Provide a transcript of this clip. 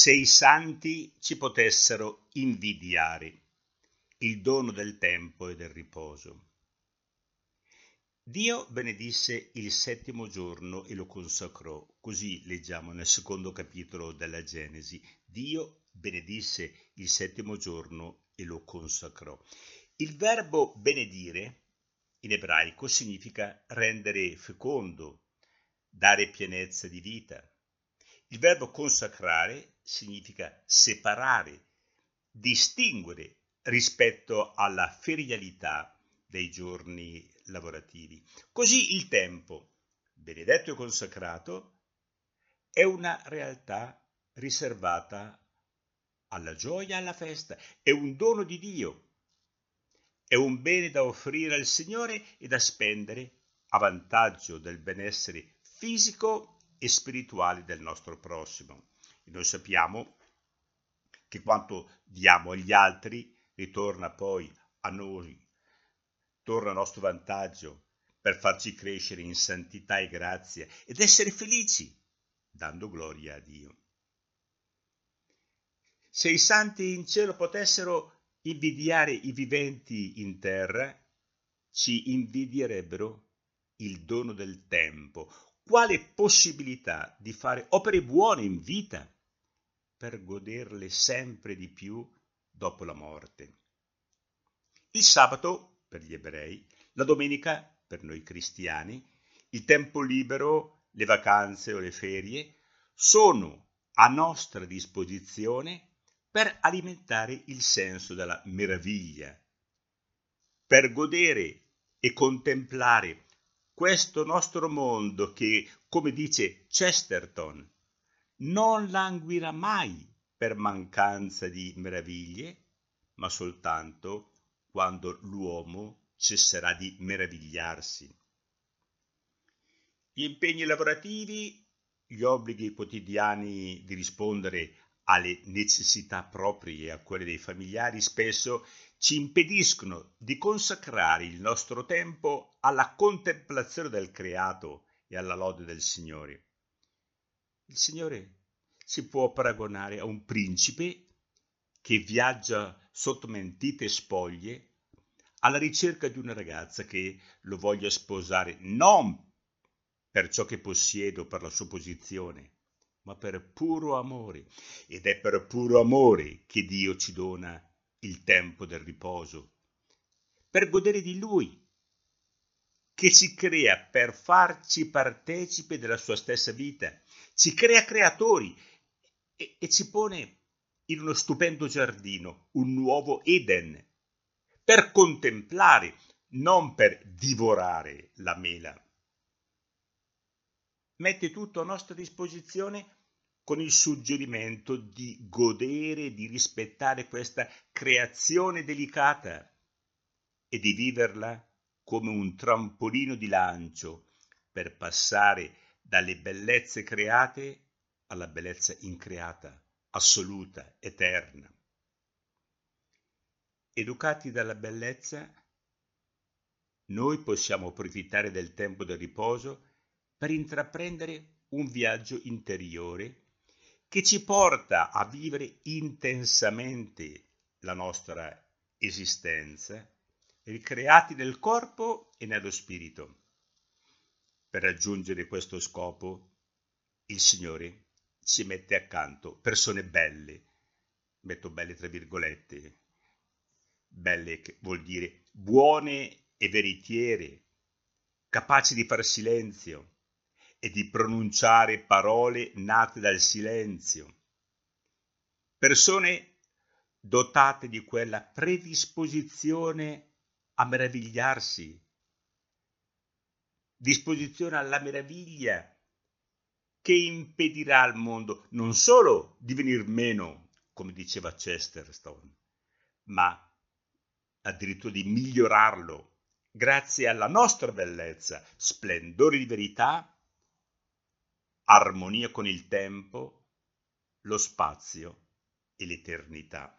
se i santi ci potessero invidiare il dono del tempo e del riposo. Dio benedisse il settimo giorno e lo consacrò, così leggiamo nel secondo capitolo della Genesi. Dio benedisse il settimo giorno e lo consacrò. Il verbo benedire in ebraico significa rendere fecondo, dare pienezza di vita. Il verbo consacrare significa separare, distinguere rispetto alla ferialità dei giorni lavorativi. Così il tempo, benedetto e consacrato, è una realtà riservata alla gioia alla festa, è un dono di Dio, è un bene da offrire al Signore e da spendere a vantaggio del benessere fisico e spirituale del nostro prossimo. E noi sappiamo che quanto diamo agli altri ritorna poi a noi, torna a nostro vantaggio per farci crescere in santità e grazia ed essere felici, dando gloria a Dio. Se i santi in cielo potessero invidiare i viventi in terra, ci invidierebbero il dono del tempo, quale possibilità di fare opere buone in vita per goderle sempre di più dopo la morte. Il sabato, per gli ebrei, la domenica, per noi cristiani, il tempo libero, le vacanze o le ferie, sono a nostra disposizione per alimentare il senso della meraviglia, per godere e contemplare questo nostro mondo che, come dice Chesterton, non languirà mai per mancanza di meraviglie, ma soltanto quando l'uomo cesserà di meravigliarsi. Gli impegni lavorativi, gli obblighi quotidiani di rispondere alle necessità proprie e a quelle dei familiari spesso ci impediscono di consacrare il nostro tempo alla contemplazione del creato e alla lode del Signore. Il Signore si può paragonare a un principe che viaggia sotto mentite spoglie alla ricerca di una ragazza che lo voglia sposare non per ciò che possiede o per la sua posizione, ma per puro amore. Ed è per puro amore che Dio ci dona il tempo del riposo, per godere di Lui, che ci crea per farci partecipe della sua stessa vita, ci crea creatori e, e ci pone in uno stupendo giardino, un nuovo Eden, per contemplare, non per divorare la mela. Mette tutto a nostra disposizione con il suggerimento di godere, di rispettare questa creazione delicata e di viverla come un trampolino di lancio per passare dalle bellezze create alla bellezza increata, assoluta, eterna. Educati dalla bellezza, noi possiamo approfittare del tempo del riposo per intraprendere un viaggio interiore che ci porta a vivere intensamente la nostra esistenza, ricreati nel corpo e nello spirito. Per raggiungere questo scopo, il Signore ci mette accanto persone belle, metto belle tra virgolette, belle che vuol dire buone e veritiere, capaci di far silenzio, e di pronunciare parole nate dal silenzio. Persone dotate di quella predisposizione a meravigliarsi, disposizione alla meraviglia che impedirà al mondo non solo di venir meno, come diceva Chesterton, ma addirittura di migliorarlo grazie alla nostra bellezza, splendore di verità armonia con il tempo, lo spazio e l'eternità.